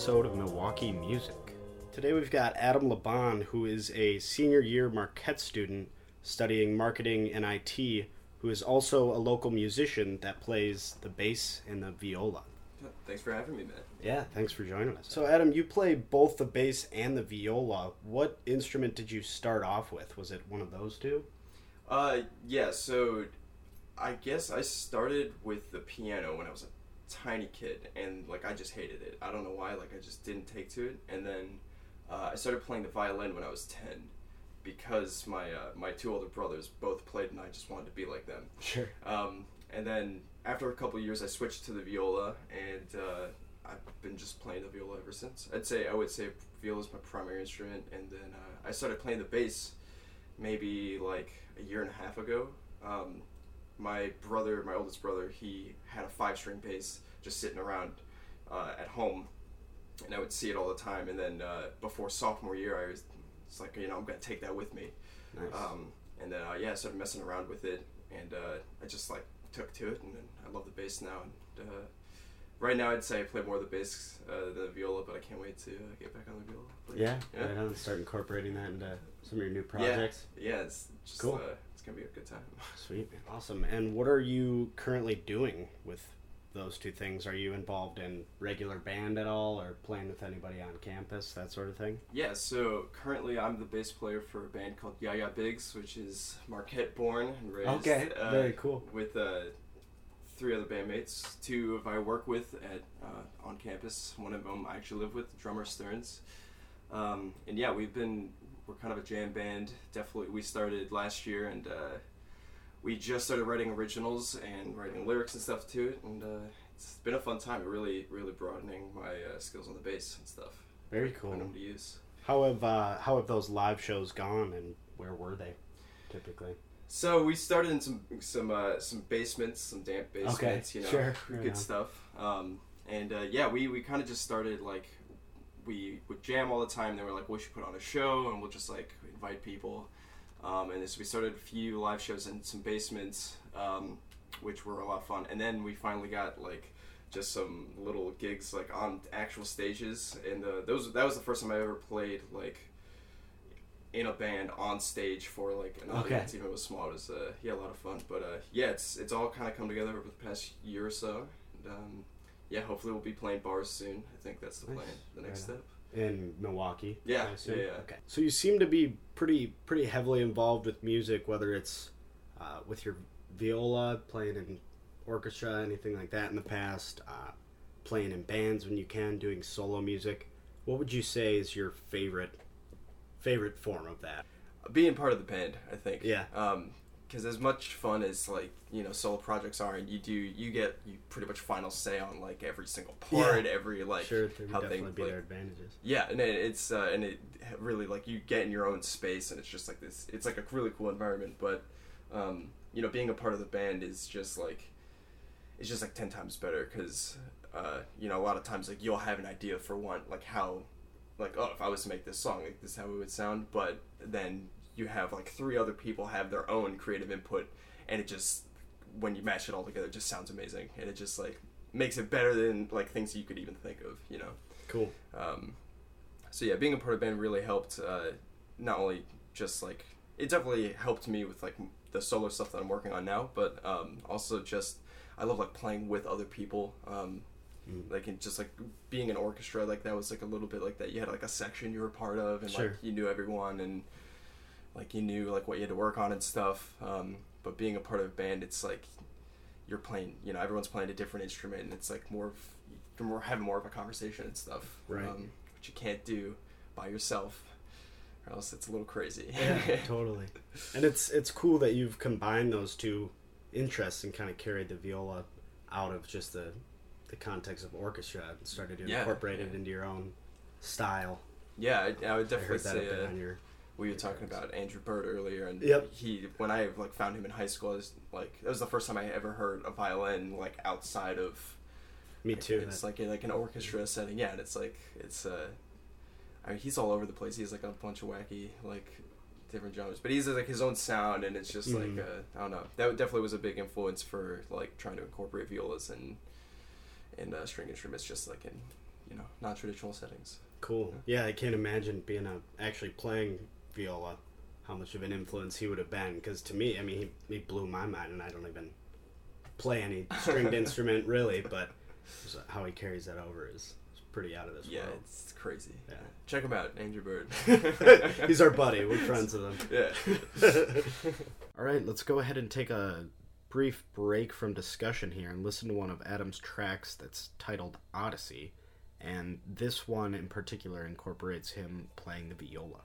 episode of Milwaukee Music. Today we've got Adam Laban, who is a senior year Marquette student studying marketing and IT, who is also a local musician that plays the bass and the viola. Thanks for having me, man. Yeah, thanks for joining us. So, Adam, you play both the bass and the viola. What instrument did you start off with? Was it one of those two? Uh, yeah. So, I guess I started with the piano when I was a tiny kid, and like I just hated it. I don't know why. Like I just didn't take to it, and then uh, I started playing the violin when I was ten, because my uh, my two older brothers both played, and I just wanted to be like them. Sure. Um, and then after a couple years, I switched to the viola, and uh, I've been just playing the viola ever since. I'd say I would say viola is my primary instrument, and then uh, I started playing the bass maybe like a year and a half ago. Um, my brother, my oldest brother, he had a five string bass just sitting around uh, at home, and I would see it all the time. And then uh, before sophomore year, I was it's like you know I'm gonna take that with me. Nice. Um, and then uh, yeah, I started messing around with it, and uh, I just like took to it, and then I love the bass now. And uh, right now, I'd say I play more of the bass uh, than the viola, but I can't wait to uh, get back on the viola. But, yeah, yeah. right on. Start incorporating that into some of your new projects. yeah, it's just Cool. It's gonna be a good time. Sweet, awesome. And what are you currently doing with those two things? Are you involved in regular band at all, or playing with anybody on campus, that sort of thing? Yeah, so currently I'm the bass player for a band called Yaya Biggs, which is Marquette born and raised. Okay, uh, very cool. With uh, three other bandmates. Two of I work with at uh, on campus. One of them I actually live with, drummer Stearns. Um, and yeah, we've been we're kind of a jam band. Definitely, we started last year, and uh, we just started writing originals and writing lyrics and stuff to it. And uh, it's been a fun time. Really, really broadening my uh, skills on the bass and stuff. Very cool. Know to use. How have uh, how have those live shows gone, and where were they, typically? So we started in some some uh, some basements, some damp basements, you know, sure, good stuff. Um, and uh, yeah, we, we kind of just started like would jam all the time. They we're like, we should put on a show, and we'll just like invite people. Um, and so we started a few live shows in some basements, um, which were a lot of fun. And then we finally got like just some little gigs like on actual stages, and uh, those that was the first time I ever played like in a band on stage for like an Okay. audience, even if it was small. It was uh, yeah, a lot of fun. But uh, yeah, it's it's all kind of come together over the past year or so. And, um, yeah, hopefully we'll be playing bars soon. I think that's the Nice. plan. The next Right step. In Milwaukee. Yeah, I yeah, yeah. Okay. So you seem to be pretty pretty heavily involved with music, whether it's uh, with your viola, playing in orchestra, anything like that in the past, uh, playing in bands when you can, doing solo music. What would you say is your favorite favorite form of that? Being part of the band, I think. Yeah. Um, because as much fun as like you know solo projects are, and you do you get you pretty much final say on like every single part, every like sure, how definitely things be like, their advantages. Yeah, and it, it's uh, and it really like you get in your own space, and it's just like this. It's like a really cool environment, but um, you know, being a part of the band is just like it's just like ten times better because uh, you know a lot of times like you'll have an idea for one like how like oh if I was to make this song like this is how it would sound, but then you have like three other people have their own creative input, and it just when you match it all together, it just sounds amazing, and it just like makes it better than like things you could even think of, you know. Cool. Um, so yeah, being a part of the band really helped. Uh, not only just like it definitely helped me with like the solo stuff that I'm working on now, but um, also just I love like playing with other people. Um, Mm. like in just like being an orchestra, like that was like a little bit like that. You had like a section you were part of, and Sure. like you knew everyone, and like you knew like what you had to work on and stuff. Um, but being a part of a band, it's like you're playing. You know, everyone's playing a different instrument, and it's like more of you're more having more of a conversation and stuff. Right. Um, which you can't do by yourself, or else it's a little crazy. Yeah, totally. And it's it's cool that you've combined those two interests and kind of carried the viola out of just the the context of orchestra and started to Yeah, incorporate it yeah. into your own style. yeah, I, I would I definitely heard that a say. bit Uh, on your we were talking about Andrew Bird earlier, and Yep. he when I like found him in high school, it was like that was the first time I ever heard a violin like outside of me too. It's that- like like an orchestra setting, yeah, and it's like it's uh, I mean he's all over the place. He's like a bunch of wacky like different genres, but he's like his own sound, and it's just Mhm. like uh, I don't know. That definitely was a big influence for like trying to incorporate violas and and uh, string instruments, just like in you know non-traditional settings. Cool. Yeah, I can't imagine being a actually playing viola, how much of an influence he would have been. Because to me, I mean, he, he blew my mind, and I don't even play any stringed instrument really, but how he carries that over is, pretty out of this Yeah, world. it's crazy. Yeah. Check him out, Andrew Bird. He's our buddy. We're friends with him. Yeah. All right, let's go ahead and take a brief break from discussion here and listen to one of Adam's tracks that's titled Odyssey. And this one in particular incorporates him playing the viola.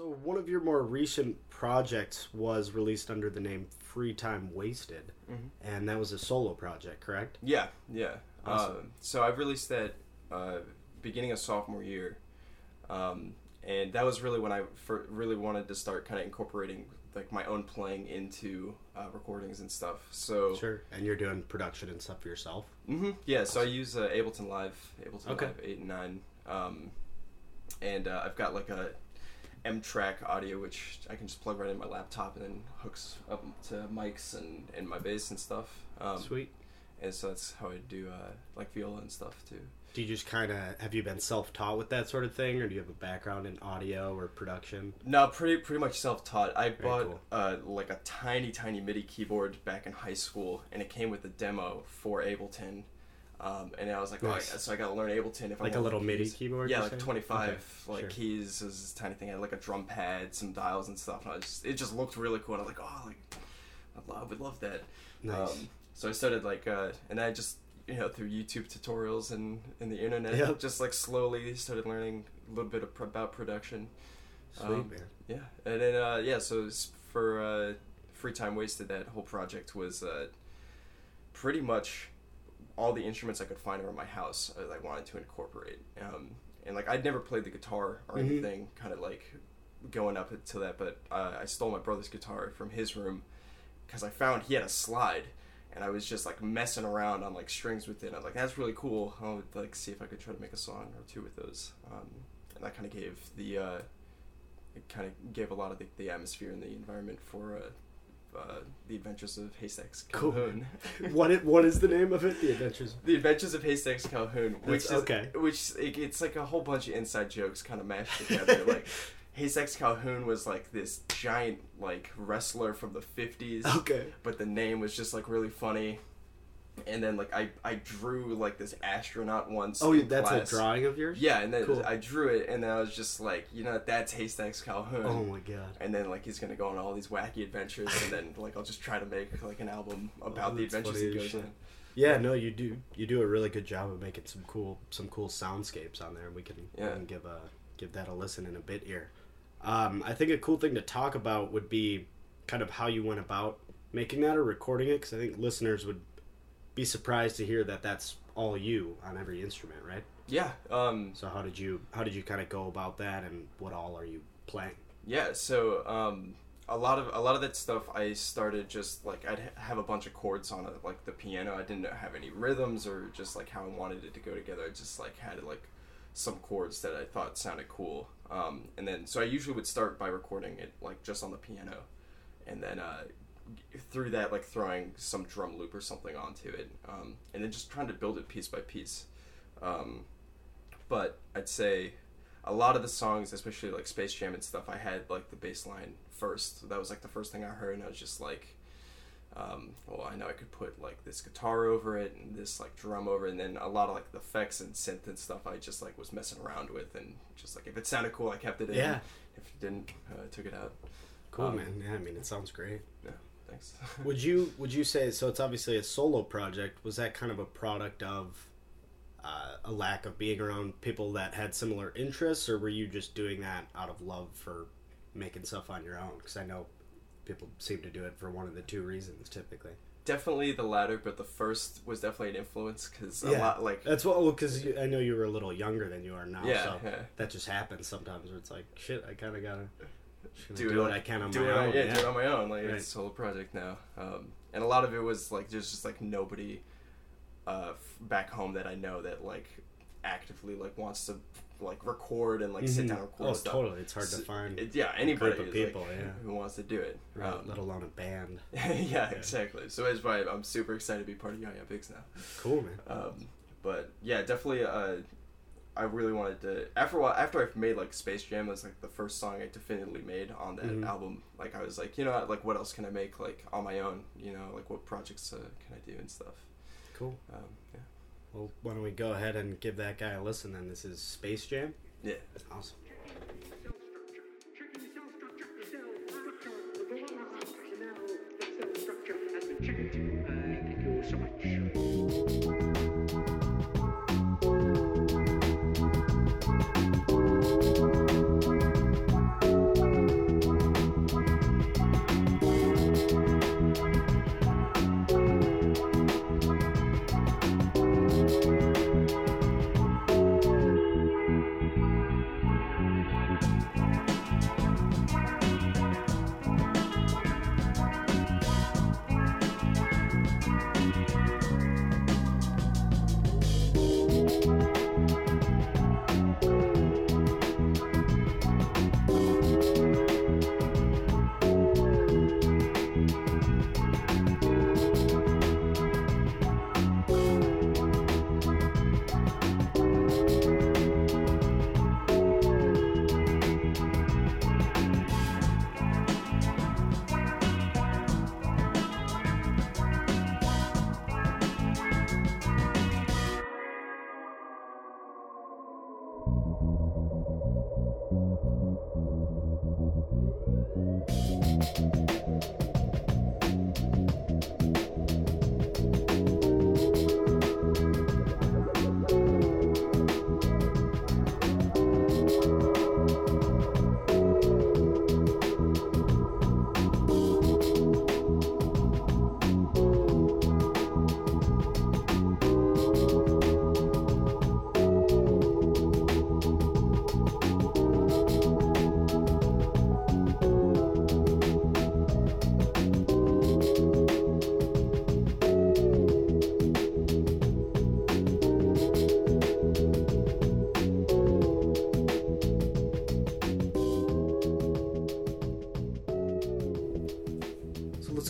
So one of your more recent projects was released under the name Free Time Wasted, Mhm. and that was a solo project, correct? Yeah, yeah. Awesome. Um, so I've released that uh, beginning of sophomore year, um, and that was really when I fir- really wanted to start kind of incorporating like my own playing into uh, recordings and stuff. So Sure. And you're doing production and stuff yourself. Mm-hmm. Yeah, so I use uh, Ableton Live, Ableton Okay. Live eight and nine, um, and uh, I've got like a M track audio which I can just plug right in my laptop and then hooks up to mics and, and my bass and stuff. Um, Sweet. and so that's how I do uh, like viola and stuff too. Do you just kind of have you been self-taught with that sort of thing, or do you have a background in audio or production? No, pretty pretty much self taught. I bought cool. uh, like a tiny tiny MIDI keyboard back in high school, and it came with a demo for Ableton. Um, and I was like, Nice. oh, I- so I got to learn Ableton if I Like a want little MIDI keys. keyboard, Yeah, like twenty five Okay, like sure. keys. is this tiny thing. I had like a drum pad, some dials and stuff. And I just, it just looked really cool. And I was like, oh, like I love, I would love that. Nice. Um, so I started like, uh, and I just you know through YouTube tutorials and and the internet, Yep. just like slowly started learning a little bit of, about production. Sweet um, man. Yeah, and then uh, yeah, so it's for uh, free time wasted, that whole project was uh, pretty much all the instruments I could find around my house uh, that I wanted to incorporate. Um, and like I'd never played the guitar or Mhm. anything, kind of like going up to that. But uh, I stole my brother's guitar from his room because I found he had a slide. And I was just like messing around on like strings with it. I'm like, that's really cool. I'll like see if I could try to make a song or two with those. Um, and that kind of gave the uh, it kind of gave a lot of the, the atmosphere and the environment for uh, uh, the Adventures of Haystacks Cool. Calhoun. what it, what is the name of it? The Adventures. the Adventures of Haystacks Calhoun, which That's- is okay. which it, it's like a whole bunch of inside jokes kind of mashed together. like Haystacks Calhoun was like this giant like wrestler from the fifties, Okay. but the name was just like really funny. And then like I I drew like this astronaut once. Oh, that's class. a drawing of yours. Yeah, and then Cool. I drew it, and then I was just like, you know, that's Haystacks Calhoun. Oh my god. and then like he's gonna go on all these wacky adventures, and then like I'll just try to make like an album about Oh, the adventures he goes on. Yeah, no, you do. You do a really good job of making some cool, some cool soundscapes on there. and We can, we Yeah. can give a give that a listen in a bit here. Um, I think a cool thing to talk about would be kind of how you went about making that or recording it, because I think listeners would be surprised to hear that that's all you on every instrument, right? Yeah, um, So how did you how did you kind of go about that, and what all are you playing? yeah. So um, a lot of a lot of that stuff I started just like I'd ha- have a bunch of chords on it, like the piano. I didn't have any rhythms or just like how I wanted it to go together. I just like had like some chords that I thought sounded cool. Um, and then so I usually would start by recording it like just on the piano, and then uh, through that like throwing some drum loop or something onto it, um, and then just trying to build it piece by piece. Um, but I'd say a lot of the songs, especially like Space Jam and stuff, I had like the bass line first. That was like the first thing I heard, and I was just like, um, well, I know I could put like this guitar over it and this like drum over, it, and then a lot of like the effects and synth and stuff. I just like was messing around with, and just like if it sounded cool, I kept it in. Yeah. If it didn't, uh, I took it out. Cool, Um, man. Yeah, I mean, it sounds great. Yeah, thanks. Would you would you say so? It's obviously a solo project. Was that kind of a product of uh, a lack of being around people that had similar interests, or were you just doing that out of love for making stuff on your own? Because I know people seem to do it for one of the two reasons typically. definitely the latter, but the first was definitely an influence because a lot like That's what. Well, because I know you were a little younger than you are now. Yeah, so yeah. that just happens sometimes. Where it's like, shit, I kind of gotta just gonna do, do, it what on- I can on do my it on, own. yeah, yeah. do it on my own. Like Right. it's a solo project now, um, and a lot of it was like there's just like nobody uh, f- back home that I know that like actively like wants to like record and like sit Mhm. down and record Oh, stuff. totally. It's hard to find it- yeah, anybody group of people, like, yeah. who wants to do it. right, Um, let alone a band. yeah, exactly. So that's why I'm super excited to be part of Yaya Biggs now. Cool, man. Um, but yeah, definitely. Uh, I really wanted to. After a while, after I made like Space Jam was like the first song I definitively made on that Mhm. album. Like I was like, you know, what, like what else can I make like on my own? You know, like what projects uh, can I do and stuff. Cool. Um, yeah. Well, why don't we go ahead and give that guy a listen then? This is Space Jam. Yeah. Awesome.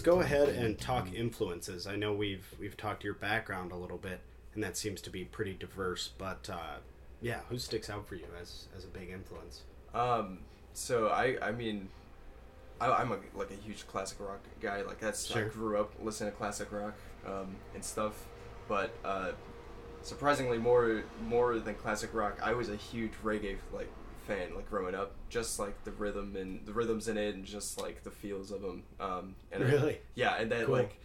Let's go ahead and talk influences. I know we've we've talked your background a little bit, and that seems to be pretty diverse. But uh, yeah, who sticks out for you as as a big influence? Um, so I, I mean, I, I'm a like a huge classic rock guy. Like that's Sure. I grew up listening to classic rock um, and stuff. But uh, surprisingly, more more than classic rock, I was a huge reggae like fan. Like growing up, just like the rhythm and the rhythms in it, and just like the feels of them. Um, and I- Really? yeah, and then Cool. like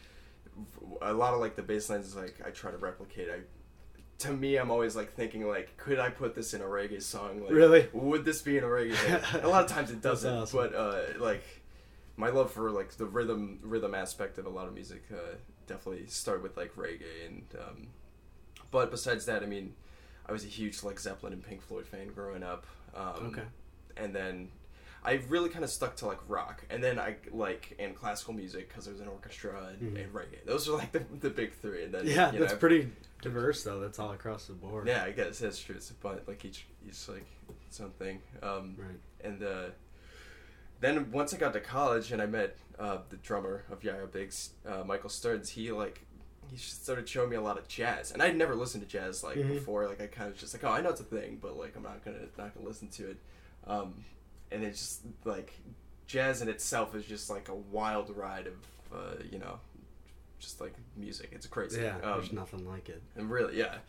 a lot of like the bass lines is like I try to replicate. I to me, I'm always like thinking like, could I put this in a reggae song? Like, Really? Would this be in a reggae? Thing? a lot of times it doesn't, awesome. but uh, like my love for like the rhythm rhythm aspect of a lot of music uh, definitely started with like reggae and um, but besides that, I mean, I was a huge like Zeppelin and Pink Floyd fan growing up. Um, Okay. And then I really kind of stuck to like rock, and then I like and classical music because there's an orchestra and, Mhm. and reggae. Those are like the, the big three. And then Yeah, you that's know, pretty diverse though. That's all across the board. Yeah, I guess that's true. It's but like each each like its own thing. Um, Right. and uh, then once I got to college and I met uh, the drummer of Yaya Biggs, uh, Michael Stearns, he like he just started showing me a lot of jazz, and I'd never listened to jazz like Mhm. before. Like I kind of just like, oh, I know it's a thing, but like I'm not gonna not gonna listen to it. Um, and it's just like jazz in itself is just like a wild ride of uh, you know, just like music. It's crazy. Yeah, Um, there's nothing like it. and really, yeah.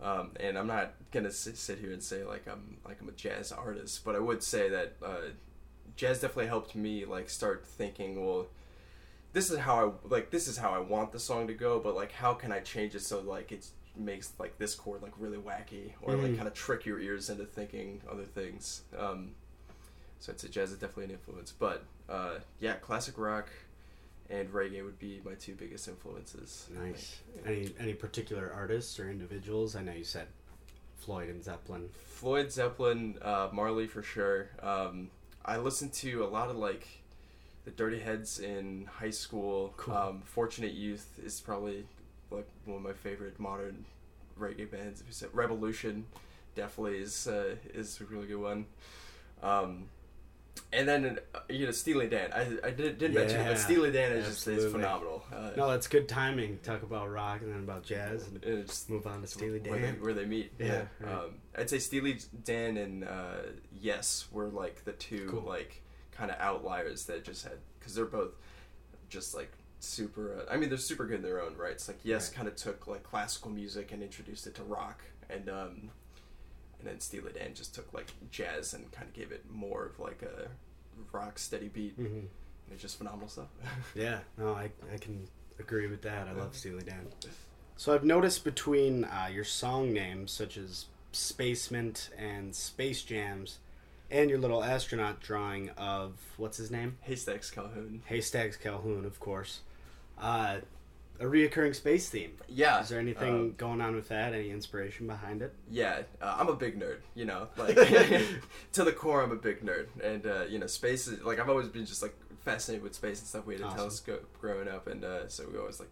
Um, and I'm not gonna sit, sit here and say like I'm like I'm a jazz artist, but I would say that uh, jazz definitely helped me like start thinking, well, this is how I like this is how I want the song to go, but like how can I change it so like it makes like this chord like really wacky or like Mhm. kind of trick your ears into thinking other things. Um, so I'd say jazz is definitely an influence, but uh, yeah, classic rock and reggae would be my two biggest influences. Nice. Like, Any any particular artists or individuals? I know you said Floyd and Zeppelin. Floyd Zeppelin, uh, Marley for sure. Um, I listen to a lot of like the Dirty Heads in high school. Cool. Um, Fortunate Youth is probably like one of my favorite modern reggae bands. If you said Rebelution, definitely is uh, is a really good one. Um, and then uh, you know Steely Dan. I, I did, did mention but Steely Dan is just is phenomenal. Uh, No, that's good timing. Talk about rock and then about jazz, and and it's move on to Steely where they, Dan. where they meet. Yeah, Yeah, right. um, I'd say Steely Dan and uh, Yes were like the two Cool. like kind of outliers that just had because they're both just like super. Uh, I mean, they're super good in their own right. It's like Yes Right. kind of took like classical music and introduced it to rock, and um, and then Steely Dan just took like jazz and kind of gave it more of like a rock steady beat. hmm And it's just phenomenal stuff. Yeah, no, I, I can agree with that. I love Steely Dan. So I've noticed between uh, your song names, such as Spaceman and Space Jams, and your little astronaut drawing of what's his name? Haystacks Calhoun. Haystacks Calhoun, of course. Uh, a reoccurring space theme. Yeah. Is there anything um, going on with that? Any inspiration behind it? Yeah, uh, I'm a big nerd, you know, like to the core, I'm a big nerd, and uh, you know, space is like I've always been just like fascinated with space and stuff. We had a Awesome. telescope growing up, and uh, so we always like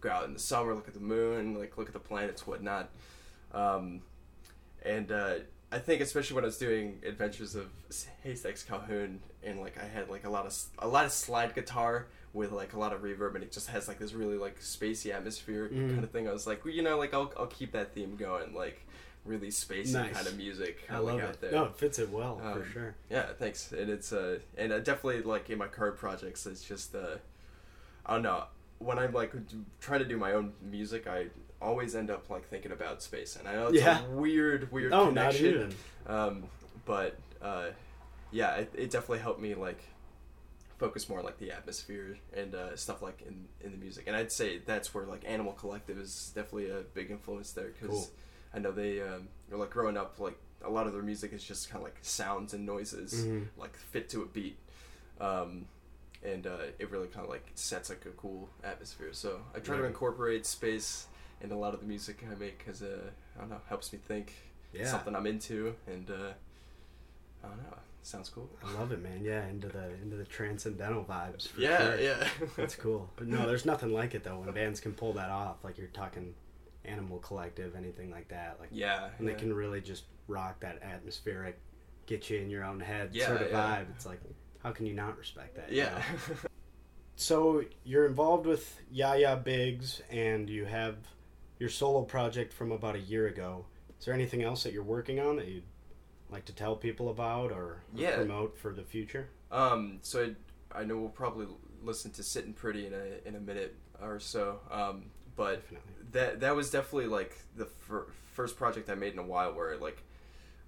go out in the summer, look at the moon, like look at the planets, whatnot. Um, and uh, I think especially when I was doing Adventures of Haystacks Calhoun, and like I had like a lot of a lot of slide guitar with like a lot of reverb, and it just has like this really like spacey atmosphere Mm. kind of thing. I was like, well, you know, like I'll I'll keep that theme going, like really spacey Nice. kind of music. I love it. There. No, it fits it well Um, for sure. Yeah, thanks. And it's uh, and uh, definitely like in my current projects, it's just uh, I don't know. When I'm like trying to do my own music, I always end up like thinking about space, and I know it's Yeah. a weird, weird not connection. even. Um, but uh, yeah, it, it definitely helped me like focus more on like the atmosphere and uh, stuff like in in the music. And I'd say that's where like Animal Collective is definitely a big influence there because Cool. I know they um, are like growing up like a lot of their music is just kind of like sounds and noises Mhm. like fit to a beat. Um, and uh, it really kind of like sets like a cool atmosphere. So I try to incorporate space in a lot of the music I make because uh, I don't know helps me think Yeah. something I'm into, and uh, I don't know, sounds cool. I love it, man. Yeah, into the into the transcendental vibes. For yeah, sure. yeah, That's cool. But no, there's nothing like it though when bands can pull that off. Like you're talking Animal Collective, anything like that. Like yeah, and yeah. they can really just rock that atmospheric, get you in your own head Yeah, sort of yeah. vibe. It's like, how can you not respect that? you yeah. know? So you're involved with Yaya Biggs, and you have your solo project from about a year ago. Is there anything else that you're working on that you'd like to tell people about or, Yeah. promote for the future? Um, so I, I know we'll probably listen to "Sitting Pretty" in a in a minute or so. Um, but Definitely. that that was definitely like the fir- first project I made in a while where like.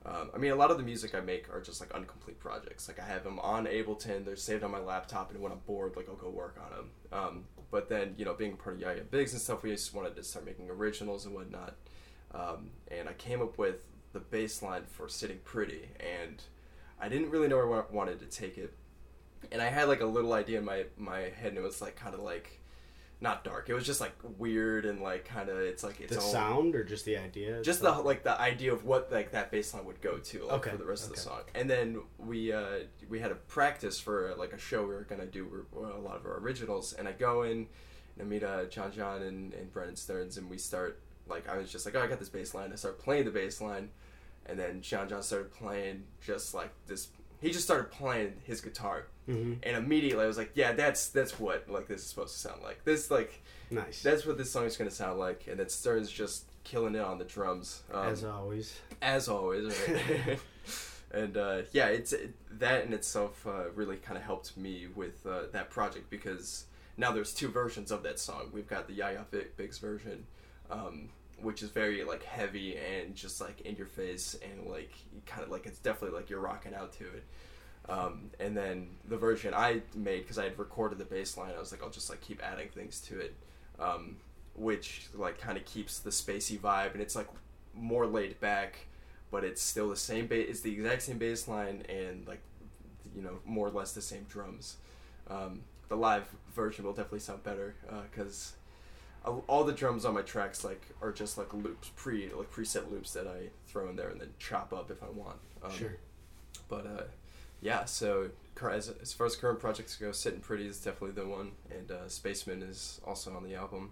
Um, I mean, a lot of the music I make are just like incomplete projects. Like I have them on Ableton, they're saved on my laptop, and when I'm bored, like I'll go work on them. Um, but then, you know, being part of Yaya Biggs and stuff, we just wanted to start making originals and whatnot. Um, and I came up with the bass line for "Sitting Pretty," and I didn't really know where I wanted to take it. And I had like a little idea in my my head, and it was like kind of like not dark. It was just like weird and like kind of it's like its The own sound or just the idea? just the like the idea of what like that bass line would go to like Okay, for the rest of the song and then we uh we had a practice for like a show we were gonna do a lot of our originals and i go in and i meet uh john john and, and brennan stearns and we start like i was just like oh i got this bass line i start playing the bass line and then john john started playing just like this he just started playing his guitar hmm and immediately i was like yeah that's that's what like this is supposed to sound like this like Nice. that's what this song is going to sound like and then stearns just killing it on the drums um, As always. as always right? and uh, yeah it's it, that in itself uh, really kind of helped me with uh, that project because now there's two versions of that song we've got the yaya Big- biggs version um, which is very like heavy and just like in your face and like kind of like it's definitely like you're rocking out to it um, and then the version I made because I had recorded the bass line, I was like, I'll just like keep adding things to it, um, which like kind of keeps the spacey vibe, and it's like more laid back, but it's still the same bass. It's the exact same bass line and like you know more or less the same drums. Um, the live version will definitely sound better because all the drums on my tracks like are just like loops pre like preset loops that I throw in there and then chop up if I want. Um, sure. but uh, yeah, so as, as far as current projects go, Sitting Pretty is definitely the one, and uh, Spaceman is also on the album.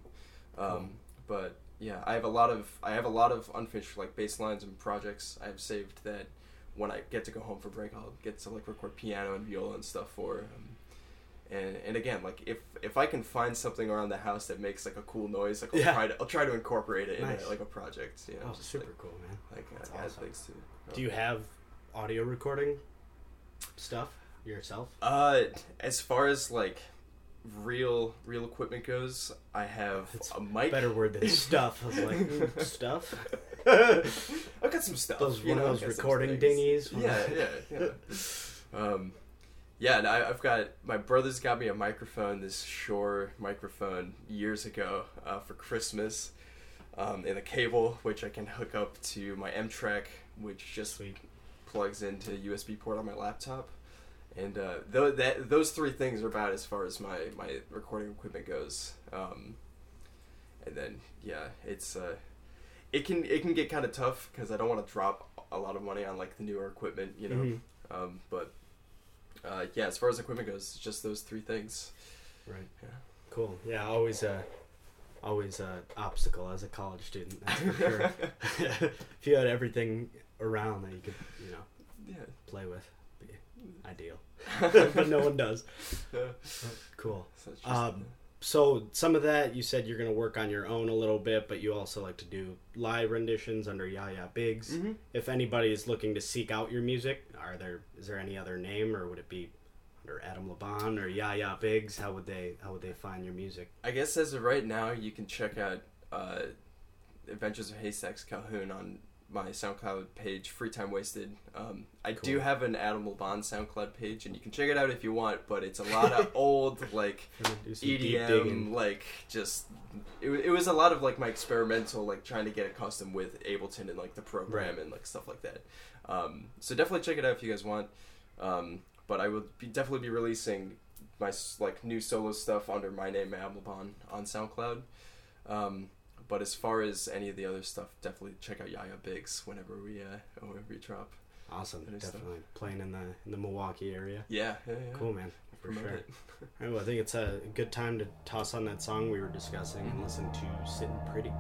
Um, Cool. But yeah, I have a lot of I have a lot of unfinished like bass lines and projects I have saved that when I get to go home for break, I'll get to like record piano and viola and stuff for. Um, and and again, like if if I can find something around the house that makes like a cool noise, like I'll Yeah. try to I'll try to incorporate it Nice. in a, like a project. You know, Oh, super like, cool, man. like That's uh, add awesome. things to. Do you have audio recording stuff yourself? Uh, as far as like real real equipment goes, I have That's a mic. Better word than stuff. I was like, mm, stuff? I've got some stuff. Those you one of know, those got some recording things. dinghies? Yeah, yeah, yeah. um, yeah, and I, I've got my brother's got me a microphone, this Shure microphone, years ago uh, for Christmas, um, and a cable which I can hook up to my M Track, which just Sweet. plugs into USB port on my laptop. And uh, th- that those three things are about as far as my, my recording equipment goes. Um, and then yeah, it's uh, it can it can get kind of tough because I don't want to drop a lot of money on like the newer equipment, you know. Mhm. Um, but uh, yeah, as far as equipment goes, it's just those three things. Right. Yeah. Cool. Yeah, always a always a obstacle as a college student. That's for sure. if you had everything around that you could, you know, Yeah. play with, be ideal. but no one does. Cool. So it's just- Um, So some of that you said you're going to work on your own a little bit, but you also like to do live renditions under Yaya Biggs. Mhm. If anybody is looking to seek out your music, are there is there any other name or would it be under Adam Laban or Yaya Biggs? How would they how would they find your music? I guess as of right now, you can check out uh, Adventures of Haystacks Calhoun on my SoundCloud page, Free Time Wasted. Um, I Cool. do have an Adam Bond SoundCloud page, and you can check it out if you want. But it's a lot of old like Gonna do some deep EDM, like just it, it was a lot of like my experimental, like trying to get accustomed with Ableton and like the program Right. and like stuff like that. Um, so definitely check it out if you guys want. Um, but I will be, definitely be releasing my like new solo stuff under my name Ablabon on SoundCloud. Um, but as far as any of the other stuff, definitely check out Yaya Biggs whenever we uh, whenever we drop. Awesome. Good stuff. Definitely playing in the in the Milwaukee area. Yeah, yeah, yeah. Cool, man. For Promote sure. it. All right, well, I think it's a good time to toss on that song we were discussing and listen to "Sitting Pretty."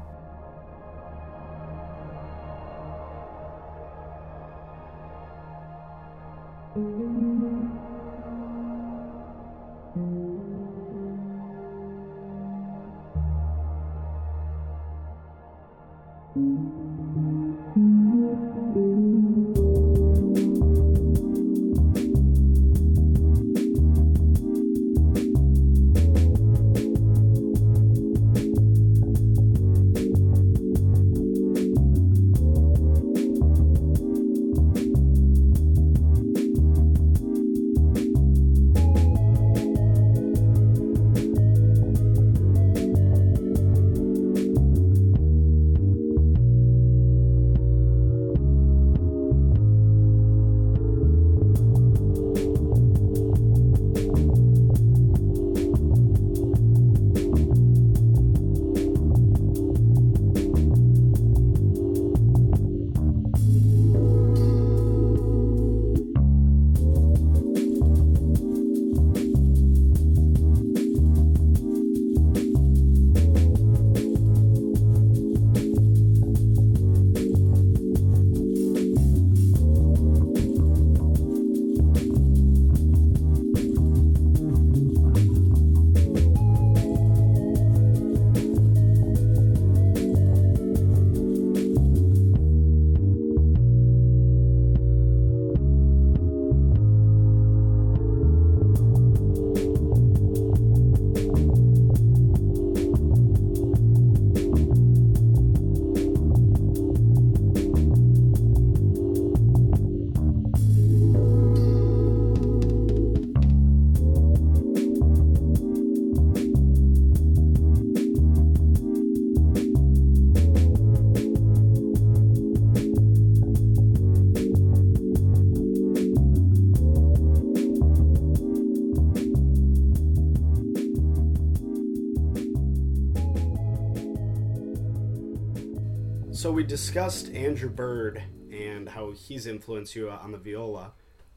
Discussed Andrew Bird and how he's influenced you on the viola.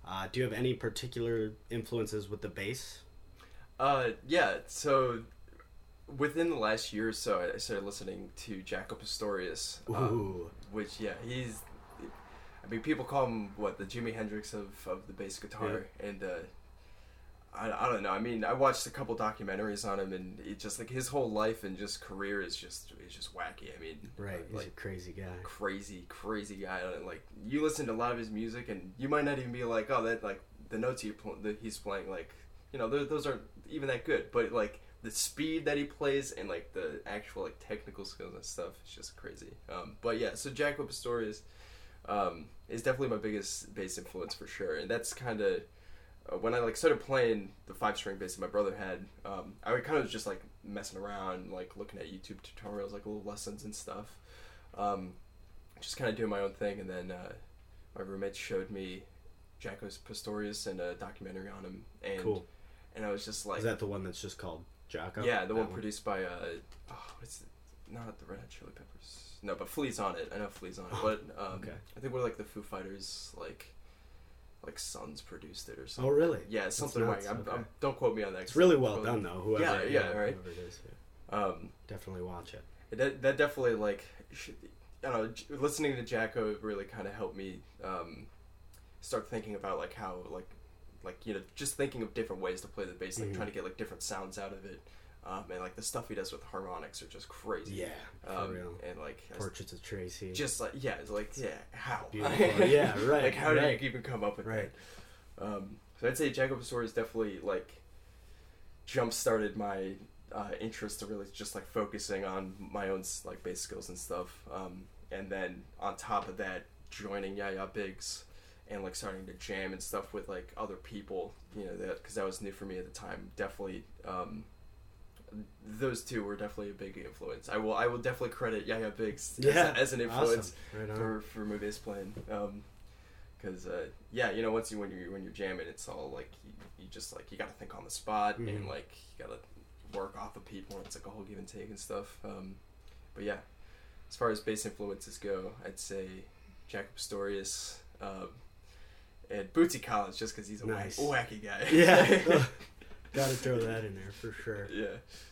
Uh, do you have any particular influences with the bass? Uh, yeah. So within the last year or so, I started listening to Jaco Pastorius. um, which yeah, he's. I mean, people call him what the Jimi Hendrix of, of the bass guitar, and uh, I, I don't know. I mean, I watched a couple documentaries on him, and it just like his whole life and just career is just is just wacky. I mean, right. He's like a crazy guy. crazy, crazy guy. Like you listen to a lot of his music, and you might not even be like, oh, that like the notes he pl- that he's playing, like you know, those those aren't even that good. But like the speed that he plays and like the actual like technical skills and stuff, it's just crazy. Um, but yeah, so Jaco Pastorius um, is definitely my biggest bass influence for sure, and that's kind of. Uh, when I like started playing the five string bass that my brother had, um, I would kind of just like messing around, like looking at YouTube tutorials, like little lessons and stuff. Um, just kind of doing my own thing, and then uh, my roommate showed me Jaco's Pastorius and a documentary on him, and Cool. and I was just like, Is that the one that's just called Jaco? yeah, the That one produced by uh, oh, what's it? Not the Red Hot Chili Peppers. No, but Flea's on it. I know Flea's on it, but um, okay. I think we're like the Foo Fighters, like like Sons produced it or something. Oh, really? Yeah, something like I'm, okay. I'm, don't quote me on that. It's really well done, though. Whoever, Yeah, yeah, right. Whoever it is, yeah. Um, definitely watch it. that, that definitely like I don't know listening to Jaco really kind of helped me um, start thinking about like how like like you know just thinking of different ways to play the bass like Mhm. trying to get like different sounds out of it um, and like the stuff he does with harmonics are just crazy Yeah, for um, real. and like Portraits of Tracy. just like yeah it's like yeah how. Yeah, right, like how right. did you even come up with Right. that um, so I'd say Jaco Pastorius definitely like jump started my uh, interest to really just like focusing on my own like bass skills and stuff. Um, and then on top of that, joining Yaya Biggs and like starting to jam and stuff with like other people, you know, that because that was new for me at the time. Definitely, um, those two were definitely a big influence. I will I will definitely credit Yaya Biggs Yeah, as, as an influence Awesome. Right for for my bass playing. Um, because uh, yeah, you know, once you when you when you're jamming, it's all like you, you just like you got to think on the spot and Mhm. like you got to work off of people. It's like a whole give and take and stuff. Um, but yeah, as far as bass influences go, I'd say Jacob Pastorius. Um, and Bootsy Collins, just because he's a Nice. wack, wacky guy. Yeah. Got to throw that in there for sure. yeah.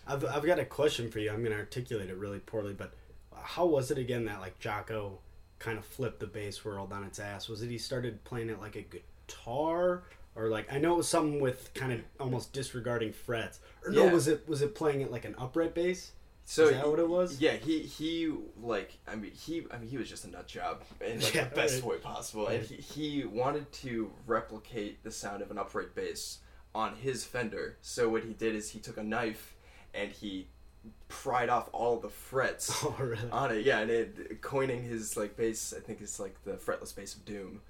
I've, I've got a question for you. I'm going to articulate it really poorly, but how was it again that like Jaco kind of flipped the bass world on its ass? Was it he started playing it like a guitar, or like I know it was something with kind of almost disregarding frets, or no? Yeah. Was it was it playing it like an upright bass? So Is that what it was? Yeah, he he like I mean he I mean he was just a nut job in like Yeah, the best right. way possible, and he, he wanted to replicate the sound of an upright bass on his Fender. So what he did is he took a knife and he pried off all the frets Oh really? on it. Yeah, and it coining his like bass. I think it's like the fretless bass of doom.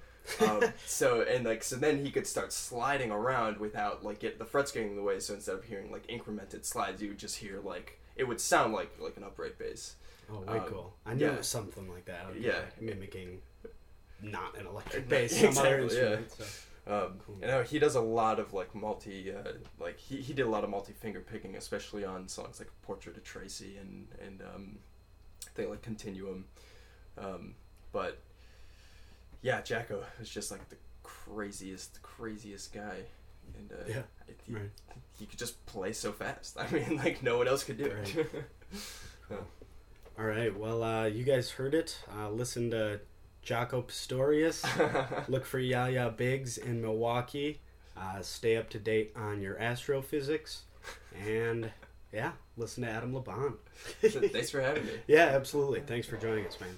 um, so and like so then he could start sliding around without like get the frets getting in the way. So instead of hearing like incremented slides, you would just hear like it would sound like like an upright bass. Oh, way um, cool. I knew yeah. it was something like that. Yeah. mimicking not an electric bass, exactly, yeah. So. Um, Cool. You know, he does a lot of like multi, uh, like he, he did a lot of multi finger picking, especially on songs like Portrait of Tracy and and um, they like Continuum. Um, but yeah, Jaco is just like the craziest, craziest guy, and uh, Yeah, he, right. he could just play so fast. I mean, like no one else could do it. All right. Well, uh, you guys heard it. Uh, listen to Jaco Pastorius. Look for Yaya Biggs in Milwaukee. Uh, stay up to date on your astrophysics. And yeah, listen to Adam LeBon. Thanks for having me. Yeah, absolutely. Thanks for joining us, man.